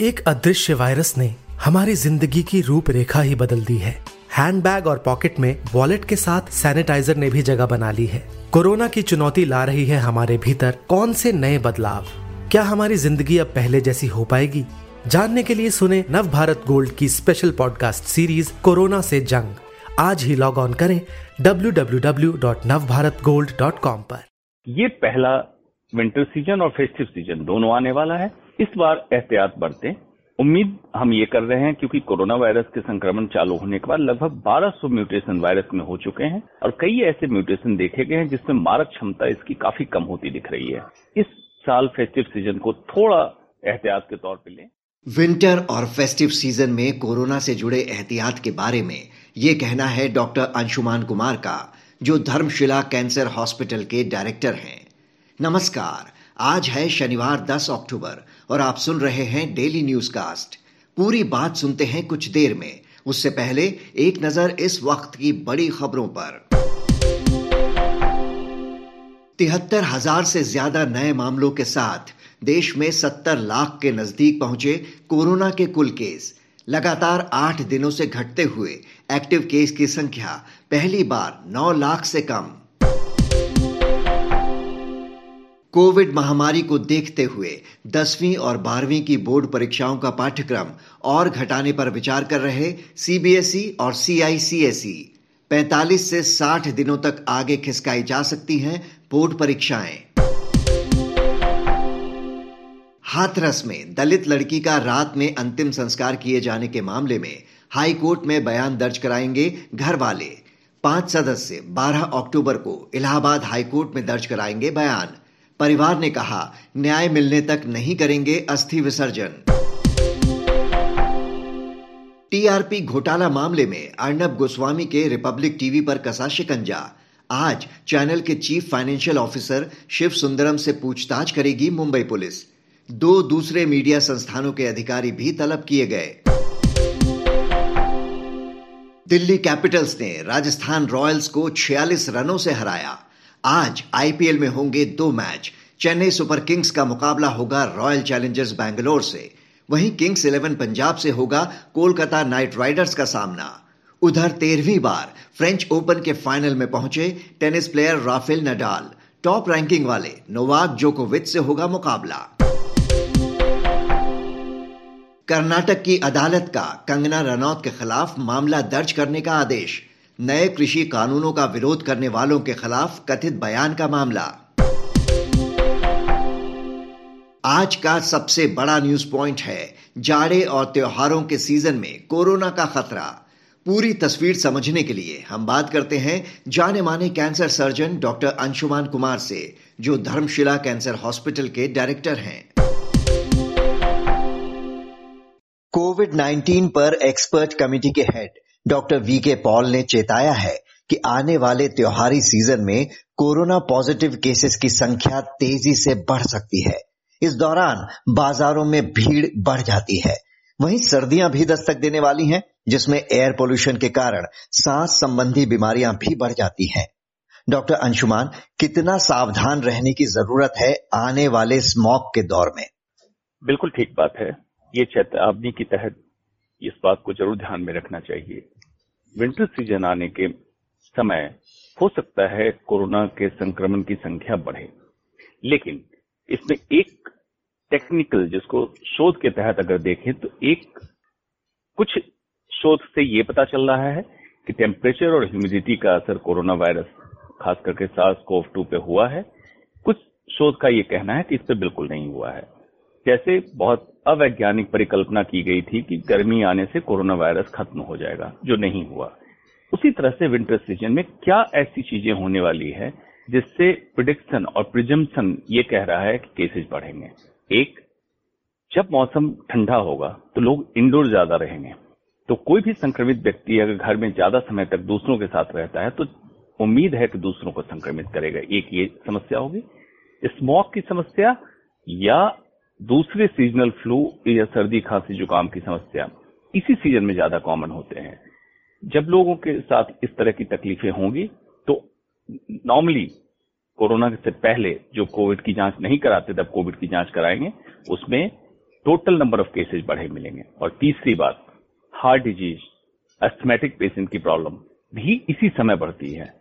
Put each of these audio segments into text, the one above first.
एक अदृश्य वायरस ने हमारी ज़िंदगी की रूपरेखा ही बदल दी है। हैंडबैग और पॉकेट में वॉलेट के साथ सैनिटाइजर ने भी जगह बना ली है। कोरोना की चुनौती ला रही है हमारे भीतर कौन से नए बदलाव? क्या हमारी ज़िंदगी अब पहले जैसी हो पाएगी? जानने के लिए सुने नव भारत गोल्ड की स्पेशल पॉडकास्ट सीरीज़ कोरोना से जंग। आज ही लॉग ऑन करें www.navbharatgold.com पर। ये पहला विंटर सीज़न और फेस्टिव सीज़न दोनों आने वाला है। इस बार एहतियात बरतें। उम्मीद हम ये कर रहे हैं क्योंकि कोरोना वायरस के संक्रमण चालू होने के बाद लगभग 1200 म्यूटेशन वायरस में हो चुके हैं और कई ऐसे म्यूटेशन देखे गए हैं जिसमें मारक क्षमता इसकी काफ़ी कम होती दिख रही है। इस साल फेस्टिव सीज़न को थोड़ा एहतियात के तौर पर लें। विंटर और फेस्टिव सीज़न में कोरोना से जुड़े एहतियात के बारे में ये कहना है डॉक्टर अंशुमान कुमार का, जो धर्मशिला कैंसर हॉस्पिटल के डायरेक्टर हैं। नमस्कार आज है शनिवार 10 अक्टूबर और आप सुन रहे हैं डेली न्यूज़ कास्ट पूरी बात सुनते हैं कुछ देर में। उससे पहले एक नज़र इस वक्त की बड़ी खबरों पर। तिहत्तर हज़ार से ज़्यादा नए मामलों के साथ देश में सत्तर लाख के नज़दीक पहुँचे कोरोना के कुल केस। लगातार आठ दिनों से घटते हुए एक्टिव केस की संख्या पहली बार नौ लाख से कम। कोविड महामारी को देखते हुए दसवीं और बारहवीं की बोर्ड परीक्षाओं का पाठ्यक्रम और घटाने पर विचार कर रहे सीबीएसई और सीआईसीएसई। 45 से 60 दिनों तक आगे खिसकाई जा सकती हैं बोर्ड परीक्षाएँ। हाथरस में दलित लड़की का रात में अंतिम संस्कार किए जाने के मामले में हाई कोर्ट में बयान दर्ज कराएँगे घर वाले पाँच सदस्य 12 अक्टूबर को इलाहाबाद हाई कोर्ट में दर्ज कराएँगे बयान। परिवार ने कहा, न्याय मिलने तक नहीं करेंगे अस्थि विसर्जन. टीआरपी घोटाला मामले में अर्नब गोस्वामी के रिपब्लिक टीवी पर कसा शिकंजा। आज चैनल के chief financial officer Shiv Sundaram से पूछताछ करेगी मुंबई पुलिस। दो दूसरे मीडिया संस्थानों के अधिकारी भी तलब किए गए। दिल्ली कैपिटल्स ने राजस्थान रॉयल्स को 46 रनों से हराया। आज आईपीएल में होंगे दो मैच चेन्नई सुपर किंग्स का मुकाबला होगा रॉयल चैलेंजर्स बैंगलोर से. वहीं किंग्स इलेवन पंजाब से होगा कोलकाता नाइट राइडर्स का सामना. उधर तेरहवीं बार फ्रेंच ओपन के फाइनल में पहुँचे tennis player Rafael Nadal top ranking वाले नोवाक जोकोविच से होगा मुकाबला. कर्नाटक की अदालत का कंगना रनौत के खिलाफ मामला दर्ज करने का आदेश. नए कृषि कानूनों का विरोध करने वालों के खिलाफ कथित बयान का मामला। आज का सबसे बड़ा न्यूज़ पॉइंट है, जाड़े और त्योहारों के सीज़न में कोरोना का खतरा। पूरी तस्वीर समझने के लिए हम बात करते हैं जाने माने cancer surgeon doctor Anshuman Kumar से, जो धर्मशिला कैंसर हॉस्पिटल के डायरेक्टर हैं। कोविड 19 पर एक्सपर्ट कमेटी के head doctor V K Paul ने चेताया है कि आने वाले त्योहारी सीज़न में कोरोना पॉजिटिव केसेस की संख्या तेज़ी से बढ़ सकती है। इस दौरान बाजारों में भीड़ बढ़ जाती है। वहीं सर्दियाँ भी दस्तक देने वाली हैं, जिसमें एयर पोल्यूशन के कारण सांस संबंधी बीमारियाँ भी बढ़ जाती हैं। डॉक्टर अंशुमान, कितना सावधान रहने की ज़रूरत है आने वाले स्मॉक के दौर में? बिल्कुल ठीक बात है। ये चेतावनी के तहत इस बात को ज़रूर ध्यान में रखना चाहिए। विंटर सीज़न आने के समय हो सकता है कोरोना के संक्रमण की संख्या बढ़े, लेकिन इसमें एक टेक्निकल जिसको शोध के तहत अगर देखें तो एक कुछ शोध से ये पता चल रहा है कि टेम्परेचर और ह्यूमिडिटी का असर कोरोना वायरस, खास करके सार्स कोव टू पे हुआ है। कुछ शोध का ये कहना है कि इस पर बिल्कुल नहीं हुआ है। जैसे बहुत अवैज्ञानिक परिकल्पना की गई थी कि गर्मी आने से कोरोना वायरस खत्म हो जाएगा, जो नहीं हुआ। उसी तरह से विंटर सीज़न में क्या ऐसी चीज़ें होने वाली है जिससे प्रिडिक्शन और प्रिजम्पन ये कह रहा है कि केसेस बढ़ेंगे? एक, जब मौसम ठंडा होगा तो लोग इंडोर ज़्यादा रहेंगे। तो कोई भी संक्रमित व्यक्ति अगर घर में ज़्यादा समय तक दूसरों के साथ रहता है तो उम्मीद है कि दूसरों को संक्रमित करेगा। एक ये समस्या होगी। स्मॉक की समस्या या दूसरे सीजनल फ्लू या सर्दी खांसी जुकाम की समस्या, इसी सीज़न में ज़्यादा कॉमन होते हैं। जब लोगों के साथ इस तरह की तकलीफें होंगी तो नॉर्मली कोरोना से पहले जो कोविड की जाँच नहीं कराते, तब कोविड की जाँच कराएँगे, उसमें टोटल नंबर ऑफ़ केसेस बढ़े मिलेंगे। और तीसरी बात हार्ट डिज़ीज़ एस्थमेटिक पेशेंट की प्रॉब्लम भी इसी समय बढ़ती है।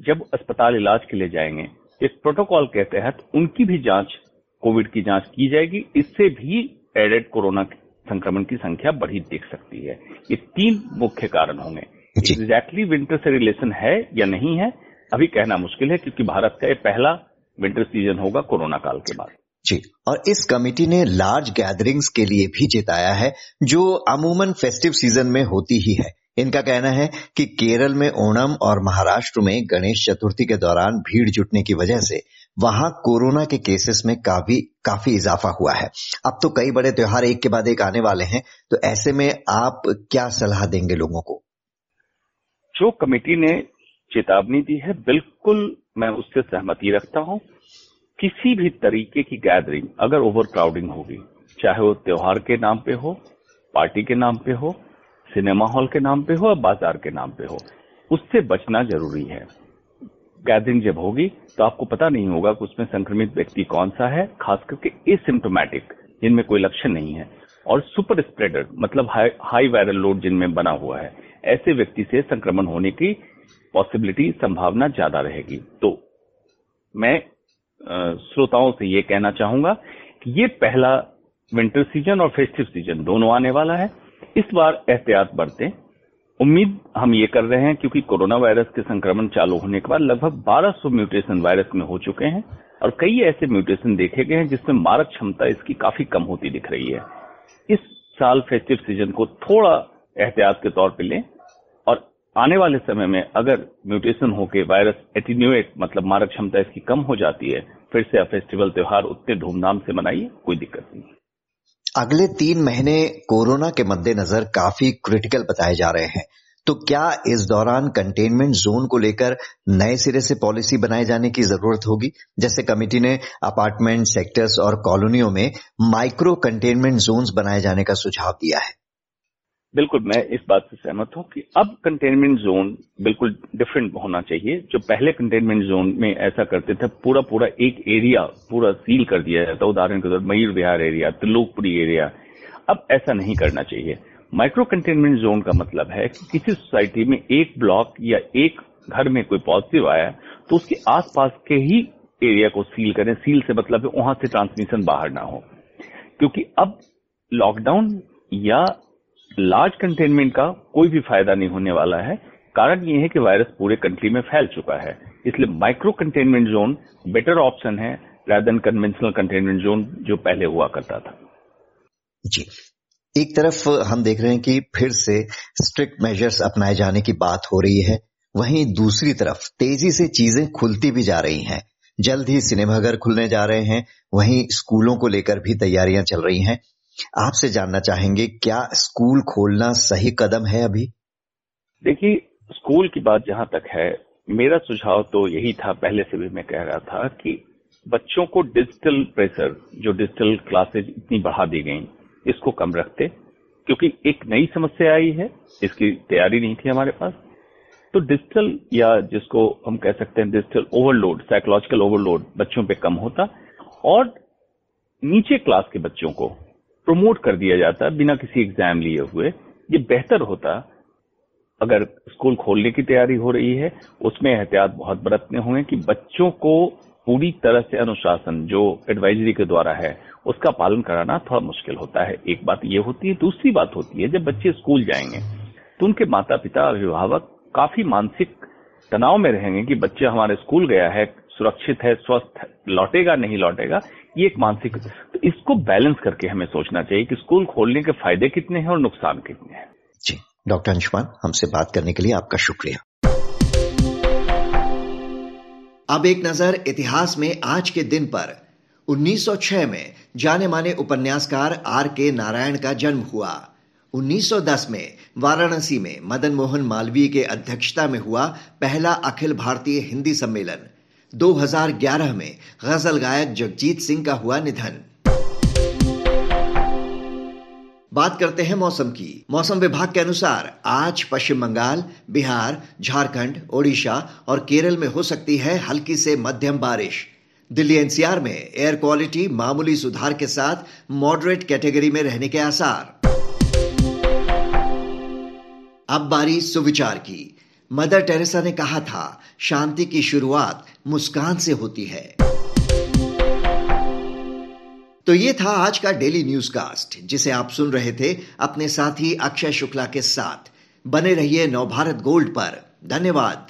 जब अस्पताल इलाज के लिए जाएँगे, इस प्रोटोकॉल के तहत उनकी भी जाँच कोविड की जाँच की जाएगी इससे भी एडेड कोरोना संक्रमण की संख्या बढ़ी दिख सकती है। ये तीन मुख्य कारण होंगे। एग्जैक्टली विंटर से रिलेशन है या नहीं है अभी कहना मुश्किल है क्योंकि भारत का ये पहला विंटर सीज़न होगा कोरोना काल के बाद। जी और इस कमेटी ने लार्ज गैदरिंग्स के लिए भी जिताया है जो अमूमन फेस्टिव सीज़न में होती ही है। इनका कहना है कि केरल में ओणम और महाराष्ट्र में गणेश चतुर्थी के दौरान भीड़ जुटने की वजह से वहाँ कोरोना के केसेस में काफ़ी काफ़ी इजाफा हुआ है। अब तो कई बड़े त्योहार एक के बाद एक आने वाले हैं तो ऐसे में आप क्या सलाह देंगे लोगों को? जो कमेटी ने चेतावनी दी है, बिल्कुल मैं उससे सहमति रखता हूँ। किसी भी तरीके की गैदरिंग अगर ओवर क्राउडिंग होगी, चाहे वो त्योहार के नाम पे हो पार्टी के नाम पे हो सिनेमा हॉल के नाम पे हो या बाज़ार के नाम पे हो, उससे बचना ज़रूरी है। गैदरिंग जब होगी तो आपको पता नहीं होगा कि उसमें संक्रमित व्यक्ति कौन सा है खास करके एसिम्टोमेटिक जिनमें कोई लक्षण नहीं है। और सुपर स्प्रेडर मतलब हाई, हाई वायरल लोड जिनमें बना हुआ है ऐसे व्यक्ति से संक्रमण होने की पॉसिबिलिटी संभावना ज़्यादा रहेगी। तो मैं श्रोताओं से ये कहना चाहूँगा कि ये पहला विंटर सीज़न और फेस्टिव सीज़न दोनों आने वाला है। इस बार एहतियात बरतें। उम्मीद हम ये कर रहे हैं क्योंकि कोरोना वायरस के संक्रमण चालू होने के बाद लगभग 1200 म्यूटेशन वायरस में हो चुके हैं और कई ऐसे म्यूटेशन देखे गए हैं जिसमें मारक क्षमता इसकी काफ़ी कम होती दिख रही है। इस साल फेस्टिव सीज़न को थोड़ा एहतियात के तौर पर लें और आने वाले समय में अगर म्यूटेशन होके वायरस एटीन्यूएट मतलब मारक क्षमता इसकी कम हो जाती है, फिर से फेस्टिवल त्योहार उतने धूमधाम से मनाइए, कोई दिक्कत नहीं। अगले तीन महीने कोरोना के मद्देनजर काफ़ी क्रिटिकल बताए जा रहे हैं। तो क्या इस दौरान कंटेनमेंट जोन को लेकर नए सिरे से पॉलिसी बनाए जाने की ज़रूरत होगी? जैसे कमेटी ने अपार्टमेंट सेक्टर्स और कॉलोनियों में माइक्रो कंटेनमेंट जोन्स बनाए जाने का सुझाव दिया है। बिल्कुल, मैं इस बात से सहमत हूँ कि अब कंटेनमेंट जोन बिल्कुल डिफरेंट होना चाहिए। जो पहले कंटेनमेंट जोन में ऐसा करते थे पूरा पूरा एक एरिया पूरा सील कर दिया जाता। उदाहरण के तौर मयूर विहार एरिया त्रिलोकपुरी एरिया अब ऐसा नहीं करना चाहिए। माइक्रो कंटेनमेंट जोन का मतलब है कि किसी सोसाइटी में एक ब्लॉक या एक घर में कोई पॉजिटिव आया तो उसके आसपास के ही एरिया को सील करें। सील से मतलब है वहाँ से ट्रांसमिशन बाहर ना हो। क्योंकि अब लॉकडाउन या लार्ज कंटेनमेंट का कोई भी फ़ायदा नहीं होने वाला है। कारण ये है कि वायरस पूरे कंट्री में फैल चुका है। इसलिए micro containment zone better option है रादर कन्वेंशनल कंटेनमेंट जोन जो पहले हुआ करता था। जी। एक तरफ़ हम देख रहे हैं कि फिर से स्ट्रिक्ट मेजर्स अपनाए जाने की बात हो रही है। वहीं दूसरी तरफ़ तेज़ी से चीज़ें खुलती भी जा रही हैं। जल्द ही सिनेमाघर खुलने जा रहे हैं। वहीं स्कूलों को लेकर भी तैयारियाँ चल रही हैं। आपसे जानना चाहेंगे, क्या स्कूल खोलना सही कदम है अभी? देखिए, स्कूल की बात जहाँ तक है, मेरा सुझाव तो यही था, पहले से भी मैं कह रहा था कि बच्चों को डिजिटल प्रेशर, जो डिजिटल क्लासेज इतनी बढ़ा दी गई, इसको कम रखते, क्योंकि एक नई समस्या आई है, इसकी तैयारी नहीं थी हमारे पास। तो डिजिटल या जिसको हम कह सकते हैं डिजिटल ओवरलोड, साइकोलॉजिकल ओवरलोड बच्चों पे कम होता, और नीचे क्लास के बच्चों को प्रमोट कर दिया जाता बिना किसी एग्ज़ाम लिए हुए। ये बेहतर होता अगर स्कूल खोलने की तैयारी हो रही है, उसमें एहतियात बहुत बरतने होंगे कि बच्चों को पूरी तरह से अनुशासन, जो एडवाइजरी के द्वारा है, उसका पालन कराना थोड़ा मुश्किल होता है। एक बात ये होती है, दूसरी बात होती है, जब बच्चे स्कूल जाएँगे तो उनके माता पिता अभिभावक काफ़ी मानसिक तनाव में रहेंगे कि बच्चा हमारे स्कूल गया है सुरक्षित है स्वस्थ लौटेगा नहीं लौटेगा ये एक मानसिक तो इसको बैलेंस करके हमें सोचना चाहिए कि स्कूल खोलने के फ़ायदे कितने हैं और नुकसान कितने हैं। जी डॉक्टर अंशुमान हमसे बात करने के लिए आपका शुक्रिया। अब एक नज़र इतिहास में आज के दिन पर। 1906 में जाने माने उपन्यासकार आर के नारायण का जन्म हुआ। 1910 में वाराणसी में मदन मोहन मालवीय के अध्यक्षता में हुआ पहला अखिल भारतीय हिंदी सम्मेलन। 2011 में गज़ल गायक जगजीत सिंह का हुआ निधन। बात करते हैं मौसम की। मौसम विभाग के अनुसार आज पश्चिम बंगाल, बिहार, झारखंड, ओडिशा और केरल में हो सकती है हल्की से मध्यम बारिश। दिल्ली एनसीआर में एयर क्वालिटी मामूली सुधार के साथ मॉडरेट कैटेगरी में रहने के आसार। अब बारी सुविचार की। मदर टेरेसा ने कहा था, शांति की शुरुआत मुस्कान से होती है। तो ये था आज का डेली न्यूज़ कास्ट जिसे आप सुन रहे थे अपने साथी अक्षय शुक्ला के साथ। बने रहिए नवभारत गोल्ड पर। धन्यवाद।